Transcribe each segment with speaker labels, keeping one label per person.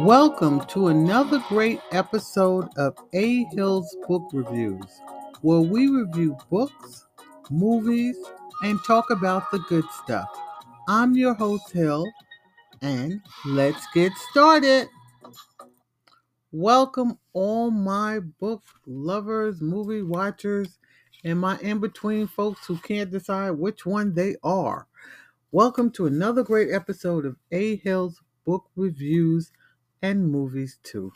Speaker 1: Welcome to another great episode of A Hill's Book Reviews, where we review books, movies, and talk about the good stuff. I'm your host, Hill, and let's get started. Welcome, all my book lovers, movie watchers, and my in between folks who can't decide which one they are. Welcome to another great episode of A Hill's Book Reviews and movies too.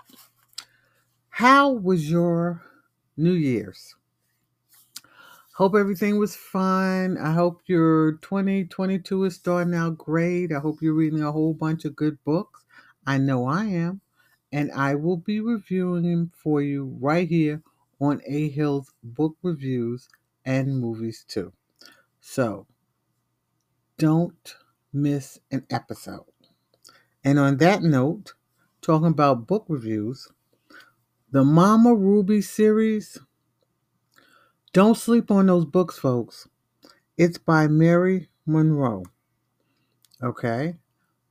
Speaker 1: How was your New Year's? Hope everything was fine. I hope your 2022 is starting out great. I hope you're reading a whole bunch of good books. I know I am. And I will be reviewing them for you right here on A Hill's Book Reviews and Movies too. So don't miss an episode. And on that note, talking about book reviews. The Mama Ruby series. Don't sleep on those books, folks. It's by Mary Monroe. Okay?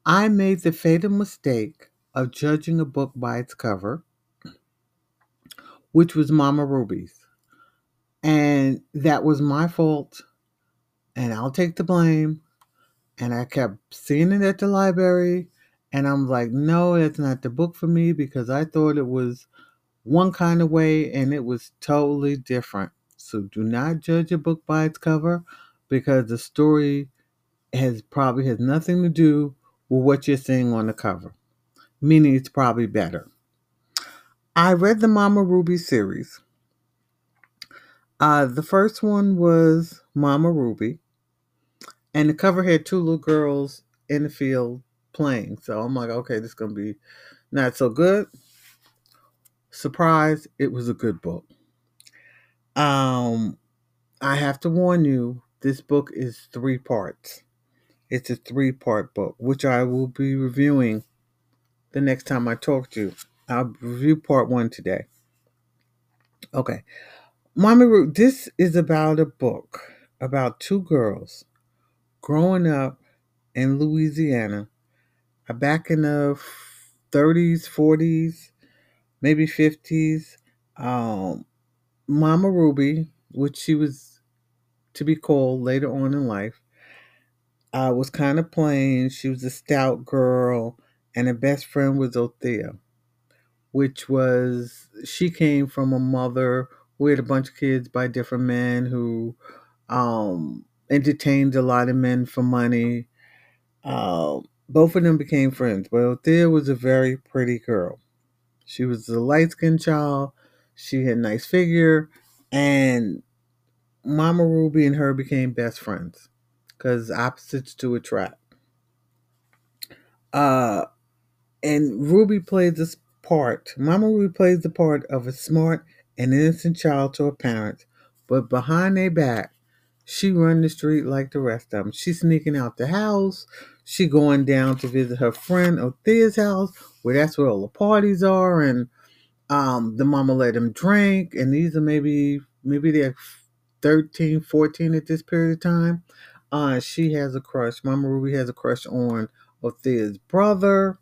Speaker 1: I made the fatal mistake of judging a book by its cover, which was Mama Ruby's. And that was my fault. And I'll take the blame. And I kept seeing it at the library and I'm like, no, that's not the book for me because I thought it was one kind of way and it was totally different. So do not judge a book by its cover because the story has probably has nothing to do with what you're seeing on the cover. Meaning it's probably better. I read the Mama Ruby series. Uh, the first one was Mama Ruby, and the cover had two little girls in the field playing. So I'm like, okay, this is gonna be not so good. Surprise, it was a good book. Um, I have to warn you, this book is three parts. It's a three part book, which I will be reviewing the next time I talk to you. I'll review part one today. Okay. Mommy Ruth, this is about a book about two girls growing up in Louisiana back in the 30s, 40s, maybe 50s. Um, Mama Ruby, which she was to be called later on in life, uh, was kind of plain. She was a stout girl, and her best friend was Othea, which was she came from a mother who had a bunch of kids by different men who um, entertained a lot of men for money. Um, both of them became friends, but Othea was a very pretty girl. She was a light skinned child. She had a nice figure, and Mama Ruby and her became best friends because opposites to attract. Uh, and Ruby plays this part. Mama Ruby plays the part of a smart and innocent child to her parents, but behind their back, she run the street like the rest of them. She's sneaking out the house. She going down to visit her friend Othea's house, where that's where all the parties are, and um, the mama let them drink. And these are maybe maybe they're 13, 14 at this period of time. Uh, she has a crush. Mama Ruby has a crush on Othea's brother.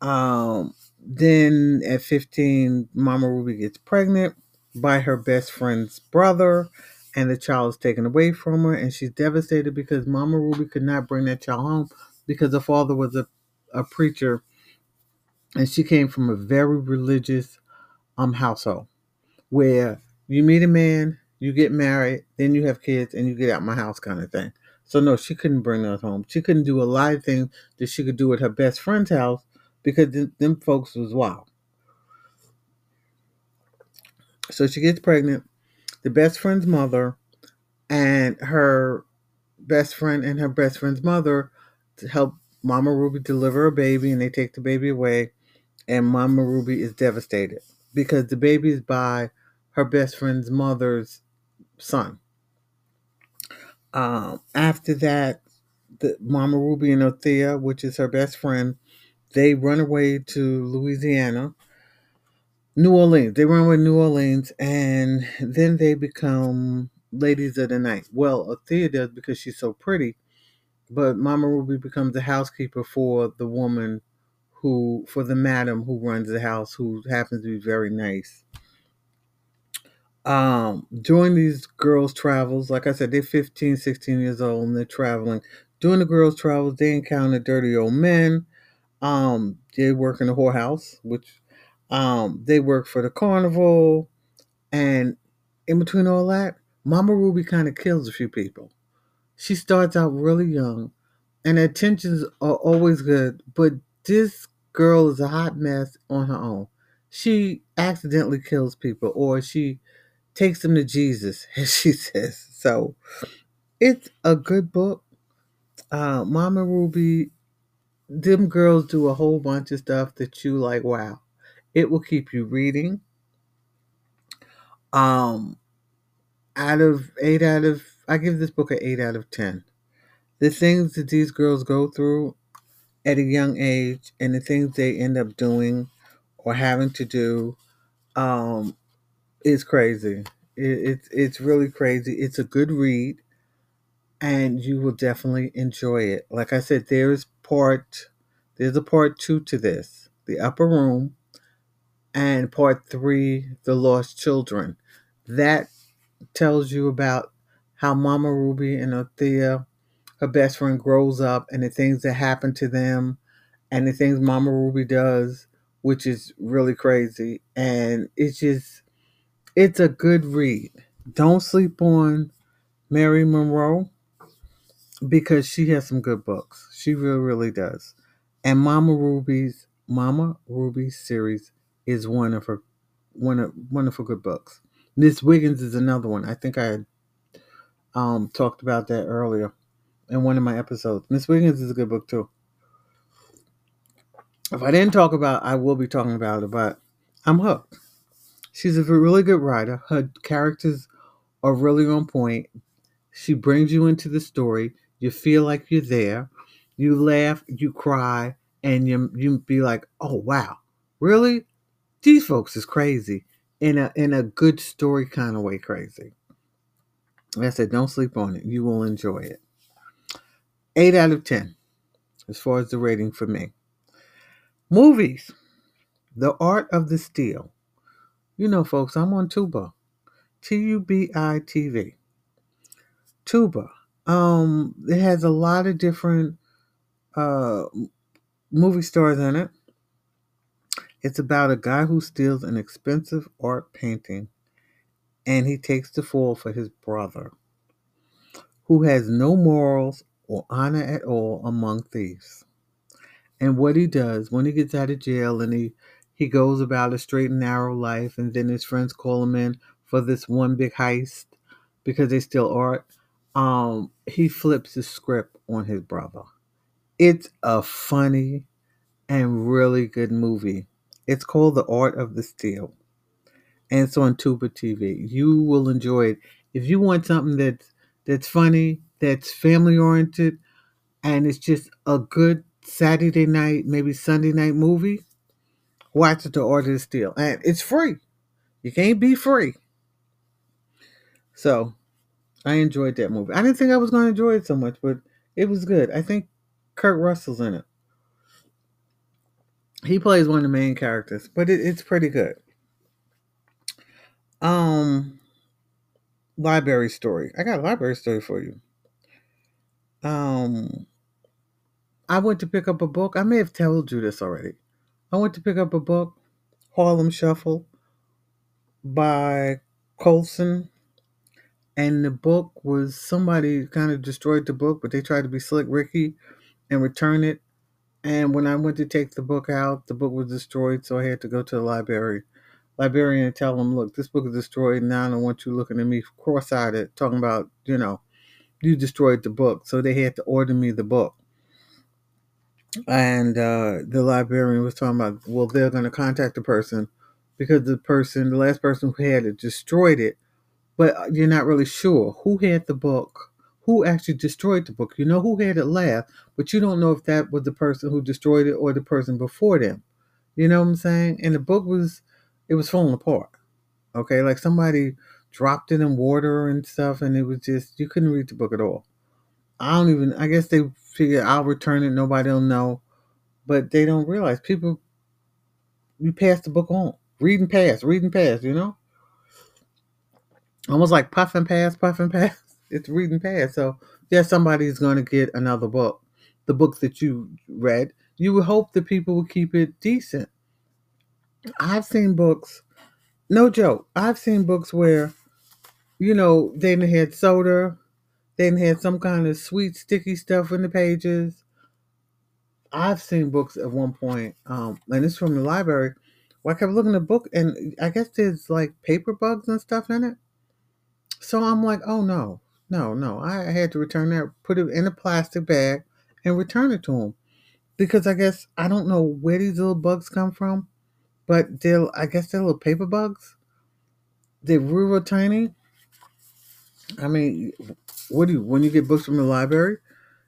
Speaker 1: Um, then at 15, Mama Ruby gets pregnant by her best friend's brother and the child is taken away from her, and she's devastated because Mama Ruby could not bring that child home because the father was a, a preacher, and she came from a very religious um household where you meet a man, you get married, then you have kids, and you get out my house kind of thing. So no, she couldn't bring those home. She couldn't do a lot of things that she could do at her best friend's house because th- them folks was wild. So she gets pregnant the best friend's mother and her best friend and her best friend's mother to help Mama Ruby deliver a baby, and they take the baby away, and Mama Ruby is devastated because the baby is by her best friend's mother's son. Um, after that, the Mama Ruby and Othea, which is her best friend, they run away to Louisiana New Orleans. They run with New Orleans, and then they become ladies of the night. Well, Othea does because she's so pretty, but Mama Ruby becomes the housekeeper for the woman who for the madam who runs the house, who happens to be very nice. Um, during these girls' travels, like I said, they're 15, 16 years old and they're traveling. During the girls' travels, they encounter dirty old men. Um, they work in the whorehouse, which um, they work for the carnival. And in between all that, Mama Ruby kind of kills a few people. She starts out really young, and intentions are always good, but this girl is a hot mess on her own. She accidentally kills people, or she takes them to Jesus, as she says. So it's a good book. Uh, Mama Ruby, them girls do a whole bunch of stuff that you like, wow. It will keep you reading. Um, out of eight out of, I give this book an eight out of 10. The things that these girls go through at a young age and the things they end up doing or having to do um, is crazy. It, it's it's really crazy. It's a good read, and you will definitely enjoy it. Like I said, there's part there's a part two to this, the upper room, and part three, the lost children. That tells you about how Mama Ruby and Althea, her best friend, grows up and the things that happen to them, and the things Mama Ruby does, which is really crazy. And it's just it's a good read. Don't sleep on Mary Monroe because she has some good books. She really, really does. And Mama Ruby's Mama Ruby series is one of her one of wonderful good books. Miss Wiggins is another one. I think I um, talked about that earlier in one of my episodes. Miss Wiggins is a good book too. If I didn't talk about, I will be talking about it. But I'm hooked. She's a really good writer. Her characters are really on point. She brings you into the story. You feel like you're there. You laugh, you cry, and you you be like, "Oh wow, really? These folks is crazy." In a in a good story kind of way, crazy. Like I said, don't sleep on it. You will enjoy it. Eight out of ten, as far as the rating for me. Movies. The Art of the Steal. You know, folks, I'm on Tubi. T U B I T V. Tubi. Um, it has a lot of different uh movie stars in it. It's about a guy who steals an expensive art painting and he takes the fall for his brother, who has no morals or honor at all among thieves. And what he does when he gets out of jail and he he goes about a straight and narrow life, and then his friends call him in for this one big heist because they steal art. Um, he flips the script on his brother. It's a funny and really good movie. It's called The Art of the Steal, and it's on Tubi TV. You will enjoy it if you want something that's that's funny, that's family oriented, and it's just a good Saturday night, maybe Sunday night movie watch it to order the steal. And it's free. You can't be free. So I enjoyed that movie. I didn't think I was going to enjoy it so much, but it was good. I think Kurt Russell's in it. He plays one of the main characters, but it, it's pretty good. Um, library story. I got a library story for you. Um, I went to pick up a book. I may have told you this already. I went to pick up a book, Harlem Shuffle by Colson. And the book was somebody kind of destroyed the book, but they tried to be slick Ricky and return it. And when I went to take the book out, the book was destroyed, so I had to go to the library. Librarian and tell them, look, this book is destroyed, now I don't want you looking at me cross-eyed, talking about, you know, you destroyed the book. So they had to order me the book. And uh, the librarian was talking about well they're going to contact the person because the person the last person who had it destroyed it. But you're not really sure who had the book who actually destroyed the book you know who had it last but you don't know if that was the person who destroyed it or the person before them you know what i'm saying and the book was it was falling apart okay like somebody dropped it in water and stuff and it was just you couldn't read the book at all i don't even i guess they figure I'll return it. Nobody will know. but they don't realize people you pass the book on. Reading past, reading past, you know? Almost like puff and pass, puff and pass. It's reading past. So yeah, somebody's gonna get another book. The book that you read, you would hope that people would keep it decent. I've seen books, no joke, I've seen books where, you know, they didn't had soda, they had some kind of sweet, sticky stuff in the pages. I've seen books at one point, um, and it's from the library, where I kept looking at the book, and I guess there's like paper bugs and stuff in it. So I'm like, oh no, no, no. I had to return that, put it in a plastic bag, and return it to them. Because I guess I don't know where these little bugs come from, but they're I guess they're little paper bugs. They're real, tiny. I mean, what do you when you get books from the library?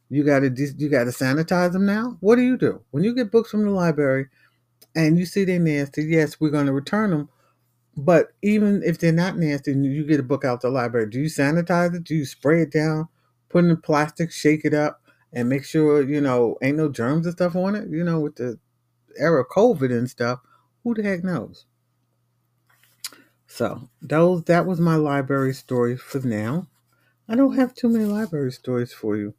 Speaker 1: You gotta you gotta sanitize them now. What do you do when you get books from the library and you see they're nasty? Yes, we're gonna return them. But even if they're not nasty, and you get a book out the library, do you sanitize it? Do you spray it down, put it in plastic, shake it up, and make sure you know ain't no germs and stuff on it? You know, with the era COVID and stuff, who the heck knows? So those that was my library story for now. I don't have too many library stories for you.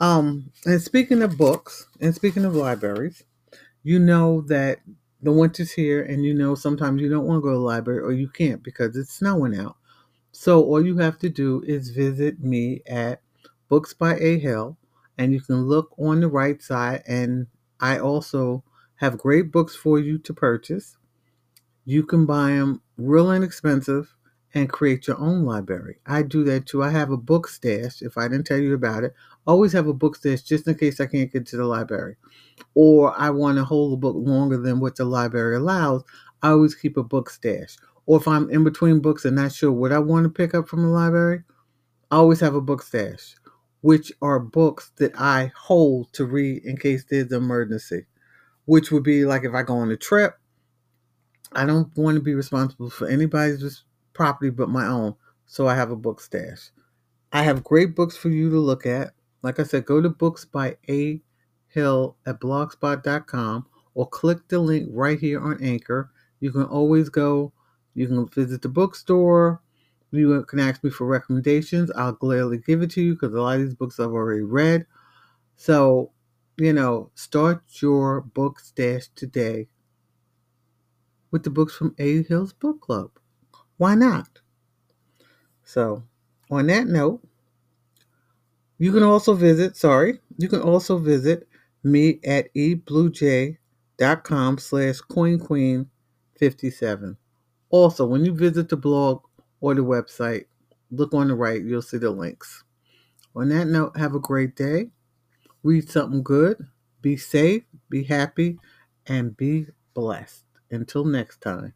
Speaker 1: Um, and speaking of books, and speaking of libraries, you know that the winter's here, and you know sometimes you don't want to go to the library or you can't because it's snowing out. So all you have to do is visit me at Books by A Hill, and you can look on the right side, and I also have great books for you to purchase. You can buy them real inexpensive and create your own library. I do that too. I have a book stash. If I didn't tell you about it, always have a book stash just in case I can't get to the library, or I want to hold a book longer than what the library allows. I always keep a book stash. Or if I'm in between books and not sure what I want to pick up from the library, I always have a book stash, which are books that I hold to read in case there's an emergency. Which would be like if I go on a trip, I don't want to be responsible for anybody's property but my own, so I have a book stash. I have great books for you to look at. Like I said, go to books by A Hill at blogspot.com or click the link right here on Anchor. You can always go, you can visit the bookstore. You can ask me for recommendations. I'll gladly give it to you because a lot of these books I've already read. So, you know, start your book stash today with the books from A Hill's Book Club. Why not? So, on that note, you can also visit, sorry, you can also visit me at ebluejay.com slash queenqueen57. Also, when you visit the blog or the website, look on the right, you'll see the links. On that note, have a great day. Read something good. Be safe, be happy, and be blessed. Until next time.